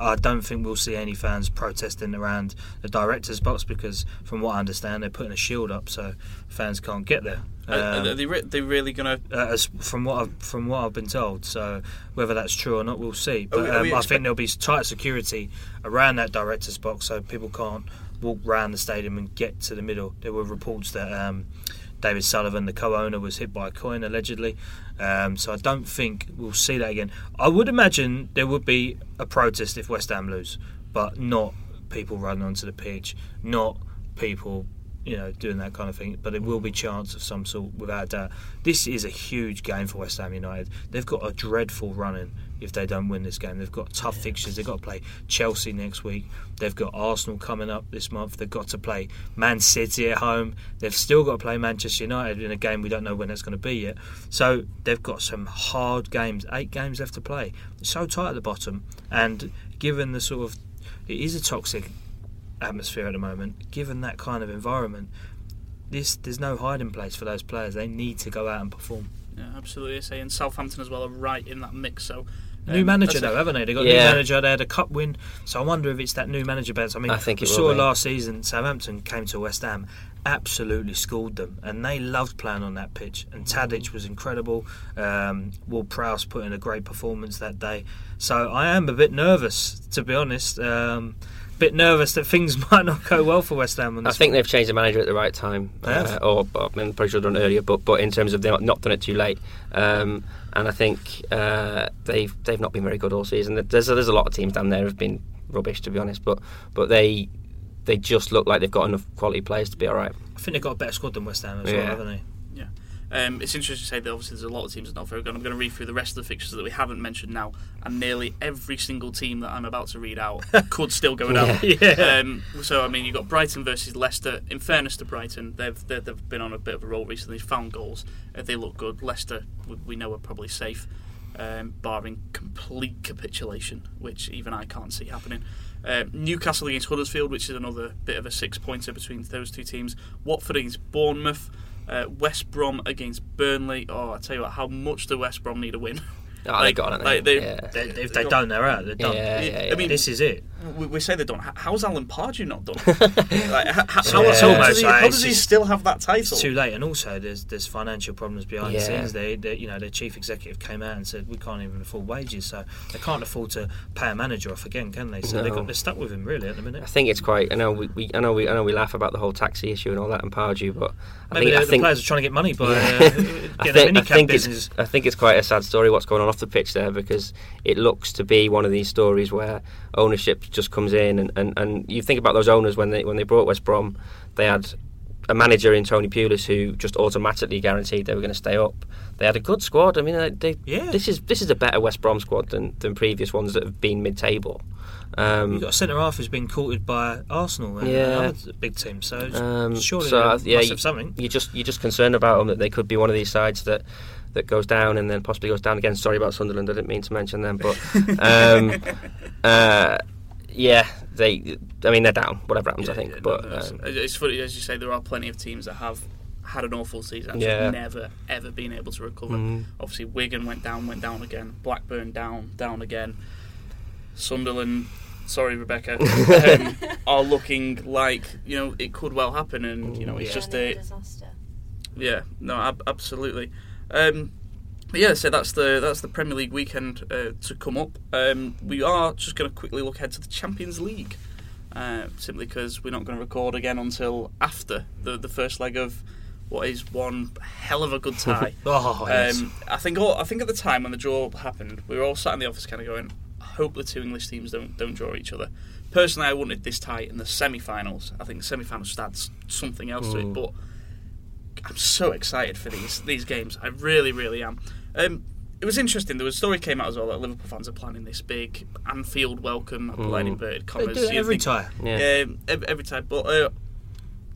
I don't think we'll see any fans protesting around the director's box because, from what I understand, they're putting a shield up so fans can't get there. Are- are, Um, they, re- they really going to? uh, from what I've, from what I've been told. So whether that's true or not, we'll see. But we- are um, we I think there'll be tight security around that director's box, so people can't walk round the stadium and get to the middle. There were reports that um, David Sullivan, the co-owner, was hit by a coin allegedly. Um, so I don't think we'll see that again. I would imagine there would be a protest if West Ham lose, but not people running onto the pitch, not people you know, doing that kind of thing. But it will be chance of some sort, without doubt. This is a huge game for West Ham United. They've got a dreadful run in if they don't win this game. They've got tough fixtures. They've got to play Chelsea next week. They've got Arsenal coming up this month. They've got to play Man City at home. They've still got to play Manchester United in a game we don't know when that's going to be yet. So they've got some hard games. Eight games left to play. It's so tight at the bottom. And given the sort of it is a toxic atmosphere at the moment. Given that kind of environment, this there's no hiding place for those players. They need to go out and perform. Yeah, absolutely. Say, and Southampton as well are right in that mix. So New um, manager though, haven't they? They got a Yeah. new manager. They had a cup win, so I wonder if it's that new manager bounce. I mean, I think we saw last season Southampton came to West Ham, absolutely schooled them, and they loved playing on that pitch. And Tadic was incredible. Um, Ward-Prowse put in a great performance that day. So I am a bit nervous, to be honest. Um, bit nervous that things *laughs* might not go well for West Ham. On I think one. they've changed the manager at the right time, uh, or or, I'm pretty sure done it earlier. But but in terms of they've not done it too late, um, and I think uh, they've they've not been very good all season. There's there's a lot of teams down there who've been rubbish to be honest, but but they they just look like they've got enough quality players to be all right. I think they've got a better squad than West Ham as Yeah. well, haven't they? Um, it's interesting to say that obviously there's a lot of teams that are not very good. I'm going to read through the rest of the fixtures that we haven't mentioned now, and nearly every single team that I'm about to read out *laughs* could still go down. Yeah. Um, so I mean, you've got Brighton versus Leicester. In fairness to Brighton, they've they've, they've been on a bit of a roll recently. Found goals. Uh, they look good. Leicester, we, we know, are probably safe, um, barring complete capitulation, which even I can't see happening. Uh, Newcastle against Huddersfield, which is another bit of a six-pointer between those two teams. Watford against Bournemouth. Uh, West Brom against Burnley. Oh, I tell you what, how much do West Brom need a win? Oh, Like- they got it. like they- yeah. They, if they don't, they're out. They're done. Yeah, yeah, I yeah. mean, This is it. We, we say they're done. H- How's Alan Pardew not done? *laughs* like, h- h- It's how, how does he, how does he still have that title? It's too late, and also there's there's financial problems behind Yeah. the scenes. They, they, you know, the chief executive came out and said we can't even afford wages, so they can't afford to pay a manager off again, can they? So they got, they're stuck with him really at the minute. I think it's quite. I know we, we I know we I know we laugh about the whole taxi issue and all that and Pardew, but I Maybe think the, I the think players are trying to get money by *laughs* uh, Yeah. getting I a think, I think business. it's I think it's quite a sad story what's going on off the pitch there because it looks to be one of these stories where ownership just comes in and, and, and you think about those owners when they when they brought West Brom, they had a manager in Tony Pulis who just automatically guaranteed they were going to stay up. They had a good squad. I mean, they, they, Yeah. this is this is a better West Brom squad than, than previous ones that have been mid-table. Um, You've got a centre half who's been courted by Arsenal and Yeah. big team, so Um, surely so, uh, yeah, have something. you just you're just concerned about them that they could be one of these sides that that goes down and then possibly goes down again. Sorry about Sunderland, I didn't mean to mention them, but *laughs* um, uh, yeah, they. I mean, they're down. Whatever happens, I think. yeah, but no, no, it's, um, it's funny as you say. There are plenty of teams that have had an awful season and Yeah. never ever been able to recover. Mhm. Obviously, Wigan went down, went down again. Blackburn down, down again. Sunderland. Sorry, Rebecca. *laughs* Um, are looking like you know it could well happen, and you know it's Yeah. just Turning a disaster. yeah, no, ab- absolutely. Um, but yeah, so that's the that's the Premier League weekend uh, to come up. Um, we are just going to quickly look ahead to the Champions League, uh, simply because we're not going to record again until after the the first leg of what is one hell of a good *laughs* tie. Oh, yes. Um, I think all, I think at the time when the draw happened, we were all sat in the office kind of going, "I hope the two English teams don't don't draw each other." Personally, I wanted this tie in the semi-finals. I think the semi-finals just adds something else to it, Mm. but I'm so excited for these these games. I really, really am. Um, it was interesting. There was a story came out as well that Liverpool fans are planning this big Anfield welcome. I put that in Mm. inverted they do it every time. yeah. um, ev- every time. But uh,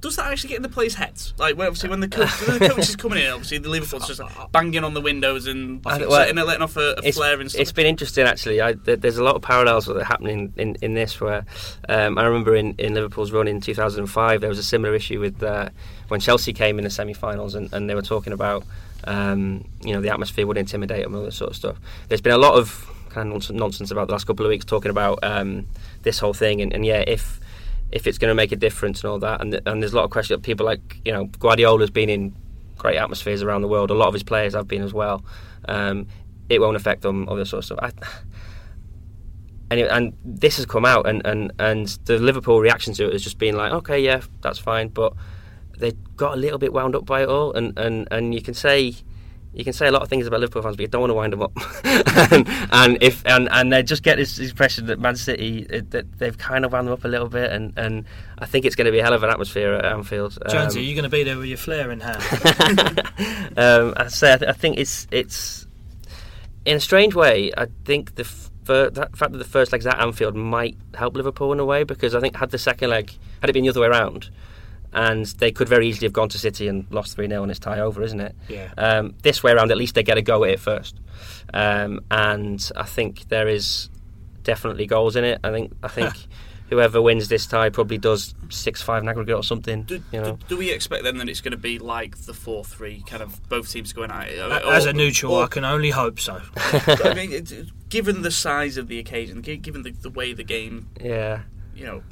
does that actually get in the players' heads? Like, when, obviously, when the coach, when the *laughs* coach is coming in, obviously the Liverpool's just like, banging on the windows and think- letting, well, letting off a, a flare and stuff. it's been interesting actually. I, there's a lot of parallels that are happening in, in this. Where um, I remember in, in Liverpool's run in 2005, there was a similar issue with uh, when Chelsea came in the semi-finals, and, and they were talking about um, you know the atmosphere would intimidate them and all that sort of stuff. There's been a lot of kind of nonsense, nonsense about the last couple of weeks talking about um, this whole thing, and, and yeah, if if it's going to make a difference and all that, and, and there's a lot of questions. People like you know Guardiola's been in great atmospheres around the world. A lot of his players have been as well. Um, it won't affect them, all this sort of stuff. I, and, and this has come out, and, and, and the Liverpool reaction to it has just been like, okay, yeah, that's fine, but they got a little bit wound up by it all, and, and, and you can say you can say a lot of things about Liverpool fans, but you don't want to wind them up. *laughs* and, and if and, and they just get this impression that Man City uh, that they've kind of wound them up a little bit, and, and I think it's going to be a hell of an atmosphere at Anfield. Jonesy, Um, are you going to be there with your flare in hand? *laughs* um, I say I, th- I think it's it's in a strange way. I think the that fact that the first leg's at Anfield might help Liverpool in a way because I think had the second leg had it been the other way around, and they could very easily have gone to City and lost three 0 and it's tie over, isn't it? Yeah. Um, this way around, at least they get a go at it first, um, and I think there is definitely goals in it. I think I think. *laughs* Whoever wins this tie probably does six five in aggregate or something. do, you know, do, do we expect then that it's going to be like the 4 3, kind of both teams going at it? As Or- a neutral, or- I can only hope so. *laughs* I mean, it, it- given the size of the occasion, given the, the way the game, yeah. you know,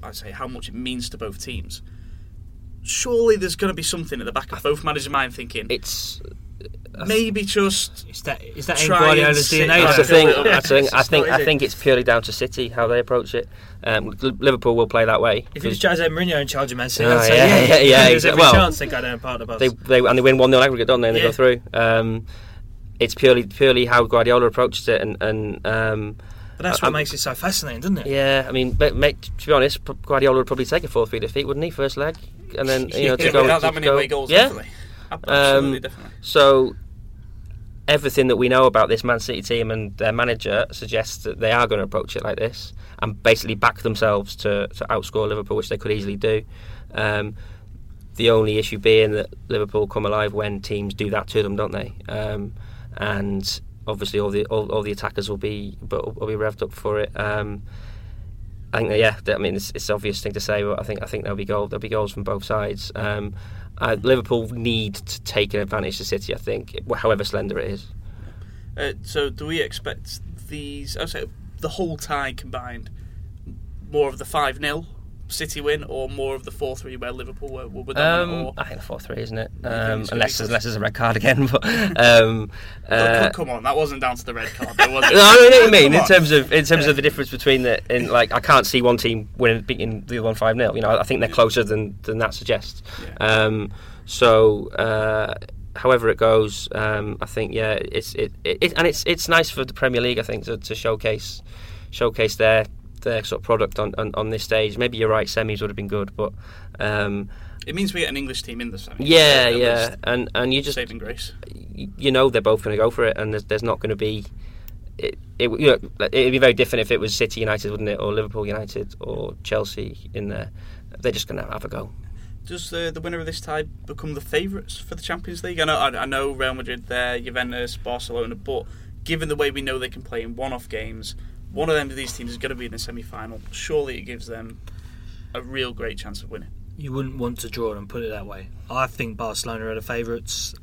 I say how much it means to both teams, surely there's going to be something at the back of both managers' mind thinking, It's maybe just Is that is that in Try and Guardiola's DNA? That's That's the the thing. little- *laughs* I think. I It's think. I think it's purely down to City how they approach it. Um, Liverpool will play that way. If it was 'cause Jose Mourinho in charge of Man City, Oh, yeah, yeah, *laughs* yeah, yeah, There's exa- every well, chance they go down part of the bus. they they and they win one 0 aggregate, don't they? And they go through. Um, it's purely purely how Guardiola approaches it, and and um, but that's what I'm- makes it so fascinating, doesn't it? yeah. I mean, mate, to be honest, Guardiola would probably take a four three defeat, wouldn't he? First leg, and then you know *laughs* to Yeah, go without to that many go- away goals, Yeah. definitely. Absolutely, Um, definitely. So everything that we know about this Man City team and their manager suggests that they are going to approach it like this and basically back themselves to, to outscore Liverpool, which they could easily do. Um, the only issue being that Liverpool come alive when teams do that to them, don't they? Um, and obviously, all the all, all the attackers will be but will be revved up for it. Um, I think, yeah, I mean, it's, it's an obvious thing to say, but I think I think there'll be there'll be goals from both sides. Um, uh, Liverpool need to take an advantage to City. I think, however slender it is. Uh, so, do we expect these? I say the whole tie combined more of the five 0 City win, or more of the four three where Liverpool were, were dominant? Um, or, I think the four three, isn't it? Um, unless there's, unless there's a red card again. *laughs* But um, *laughs* uh, come- on, that wasn't down to the red card, though, was it? *laughs* no, I know what you mean in terms of in terms of the difference between the in like I can't see one team winning beating the other one five 0 You know, I think they're closer than than that suggests. Yeah. Um, so. Uh, However it goes, um, I think yeah, it's it, it, and it's it's nice for the Premier League. I think to, to showcase showcase their their sort of product on, on, on this stage. Maybe you're right, semis would have been good, but um, It means we get an English team in the semi. yeah, yeah, and and you just saving grace. you know they're both going to go for it, and there's, there's not going to be. It, it you know, it'd be very different if it was City United, wouldn't it, or Liverpool United, or Chelsea in there. They're just going to have a go. Does uh, the winner of this tie become the favourites for the Champions League? I know, I, I know Real Madrid there, Juventus, Barcelona, but given the way we know they can play in one-off games, one of them these teams is going to be in the semi-final. Surely it gives them a real great chance of winning. You wouldn't want to draw and put it that way. I think Barcelona are the favourites,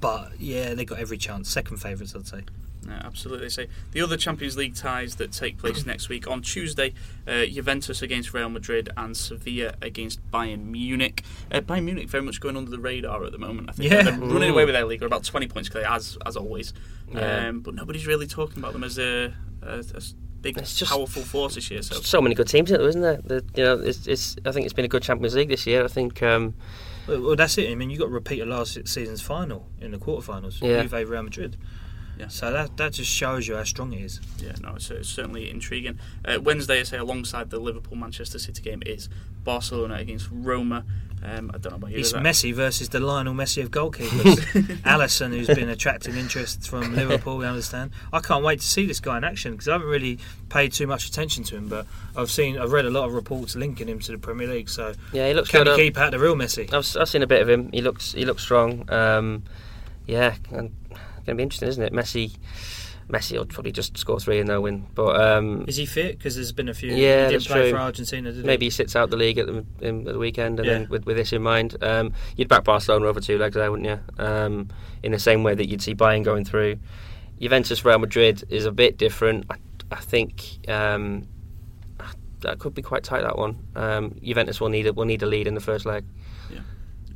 but yeah, they got every chance. Second favourites, I'd say. Yeah, absolutely. So the other Champions League ties that take place *clears throat* next week on Tuesday, uh, Juventus against Real Madrid and Sevilla against Bayern Munich. Uh, Bayern Munich very much going under the radar at the moment. I think Yeah. they're running away with their league, are about twenty points clear as as always. Yeah. Um, but nobody's really talking about them as a, a, a big, It's just- powerful force this year. So So many good teams, isn't there? The, you know, it's, it's. I think it's been a good Champions League this year. I think. Um, Well, well, that's it. I mean, you got to repeat of last season's final in the quarterfinals. Yeah. Juve Real Madrid. Yeah. So that that just shows you how strong it is. yeah, no, it's, it's certainly intriguing. Uh, Wednesday, I say alongside the Liverpool Manchester City game is Barcelona against Roma. Um, I don't know about you. It's is Messi versus the Lionel Messi of goalkeepers. *laughs* Alisson, who's been attracting interest from Liverpool, we understand. I can't wait to see this guy in action because I haven't really paid too much attention to him, but I've seen, I've read a lot of reports linking him to the Premier League. So yeah, he looks can good. he uh, keep out the real Messi? I've, I've seen a bit of him. He looks he looks strong. Um, yeah, and going to be interesting, isn't it? Messi, Messi will probably just score three and they'll win. But um, Is he fit? Because there's been a few. Yeah, he that's didn't play true. for Argentina, did maybe he sits out the league at the, in, at the weekend, and Yeah. then with, with this in mind, um, you'd back Barcelona over two legs there, wouldn't you? Um, in the same way that you'd see Bayern going through. Juventus Real Madrid is a bit different. I, I think um, that could be quite tight. That one. Um, Juventus will need a, will need a lead in the first leg. he?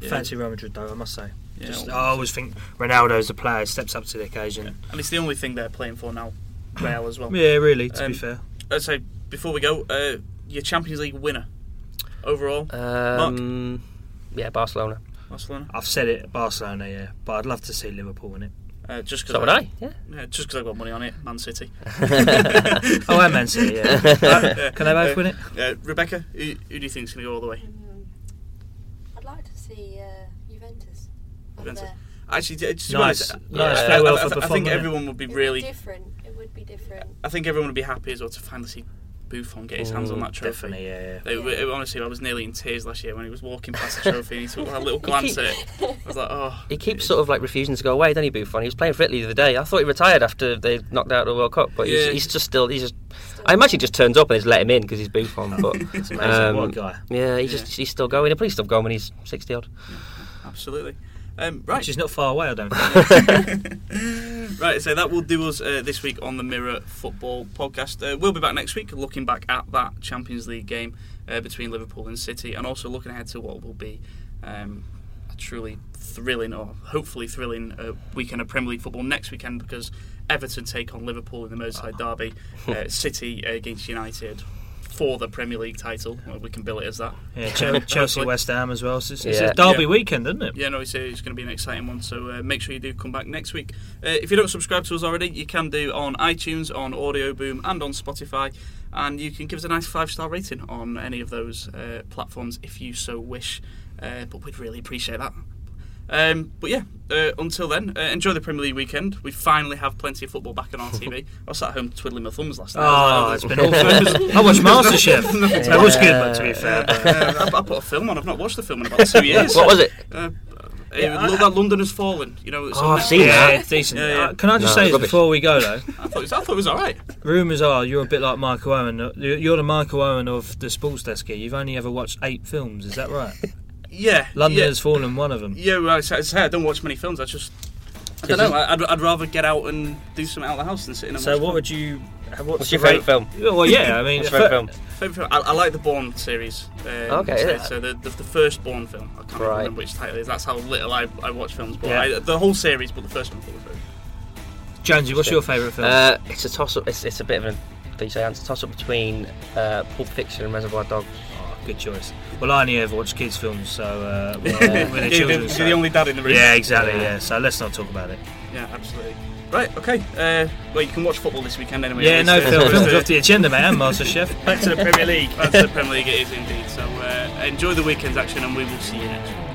Yeah. Fancy Real Madrid, though, I must say. Yeah, Just, I always think Ronaldo's the player, steps up to the occasion. and it's the only thing they're playing for now. *coughs* Real as well. Yeah, really, to Um, be fair. I'd before we go, uh, your Champions League winner overall, Um, yeah, Barcelona. Barcelona. I've said it, Barcelona, yeah, but I'd love to see Liverpool in it. Uh, just because So would I. Yeah. Yeah, just because I've got money on it, Man City. *laughs* Oh, and Man City, yeah. *laughs* Uh, Can they both uh, win it? Uh, Rebecca, who, who do you think's going to go all the way? I'd like to see Juventus. up Juventus. there. Actually, to, to be Nice. honest, Nice. I- Farewell I, for I, I think everyone would be It really. would be different. It would be different. I think everyone would be happy as well to finally see Buffon get his hands on that trophy. Definitely, yeah. yeah. They, it- honestly, I was nearly in tears last year when he was walking past the trophy and he took that little *laughs* glance at it. I was like, oh. He keeps sort of like refusing to go away, doesn't he, Buffon? He was playing for Italy the other day. I thought he retired after they knocked out the World Cup, but Yeah. he's, he's just still. He's just. I imagine he just turns up and they just let him in because he's Buffon. But *laughs* It's amazing. um, what a guy. yeah, he's just he's still going. He'll probably still going when he's sixty odd. Absolutely. Um, right. Which is not far away, I don't think. *laughs* right, so that will do us uh, this week on the Mirror Football Podcast. Uh, we'll be back next week looking back at that Champions League game uh, between Liverpool and City and also looking ahead to what will be um, a truly thrilling or hopefully thrilling uh, weekend of Premier League football next weekend because Everton take on Liverpool in the Merseyside derby, uh, City against United for the Premier League title. Well, we can bill it as that. Yeah, Chel- Chelsea, *laughs* West Ham as well. So it's, it's Yeah. a derby Yeah. weekend, isn't it? Yeah, no, it's, uh, it's going to be an exciting one. So uh, make sure you do come back next week. Uh, if you don't subscribe to us already, you can do on iTunes, on Audioboom, and on Spotify. And you can give us a nice five star rating on any of those uh, platforms if you so wish. Uh, but we'd really appreciate that. Um, but yeah, uh, until then, uh, enjoy the Premier League weekend. We finally have plenty of football back on our TV. *laughs* I was sat at home twiddling my thumbs last night. Oh, I it's was been awful. I watched MasterChef. *laughs* That was good, but to be fair. like, But uh, I, I put a film on. I've not watched the film in about two *laughs* years. What was it? Uh, Yeah, uh, I- that London has fallen. You know, it's Oh, I've seen yeah, that. it's decent. Yeah, yeah. Uh, can I just No, say this before we go, though? I thought it was, I thought it was all right. Rumours are you're a bit like Michael Owen. Uh, You're you're the Michael Owen of the sports desk here. You've only ever watched eight films, is that right? Yeah, London yeah, has fallen, one of them. yeah. Well, I say- I say I don't watch many films. I just I don't know. I'd, I'd rather get out and do something out of the house than sit in. And So watch what film. would you What's, What's the your favourite film? Well, yeah, I mean, *laughs* What's your favourite film? *laughs* Favourite film? I, I like the Bourne series. Um, Okay, so, yeah. so the, the the first Bourne film. I can't Right. remember which title it is. That's how little I, I watch films. But Yeah. I, the whole series, but the first one probably first. Jonesy, what's your favourite film? Uh, it's a toss up. It's, it's a bit of a cliche answer. Toss up between uh, Pulp Fiction and Reservoir Dogs. Good choice. Well, I only ever watch kids' films, so uh, *laughs* well, Yeah. with the You're, the, so- you're the only dad in the room. yeah, exactly. Yeah. Yeah. so let's not talk about it. Yeah, absolutely. Right, okay. Uh, well, you can watch football this weekend anyway. Yeah, no films *laughs* uh, off the agenda, man. Master Chef. Back to the Premier League. That's the Premier League, it is indeed. So uh, enjoy the weekend's action, and we will see you next week.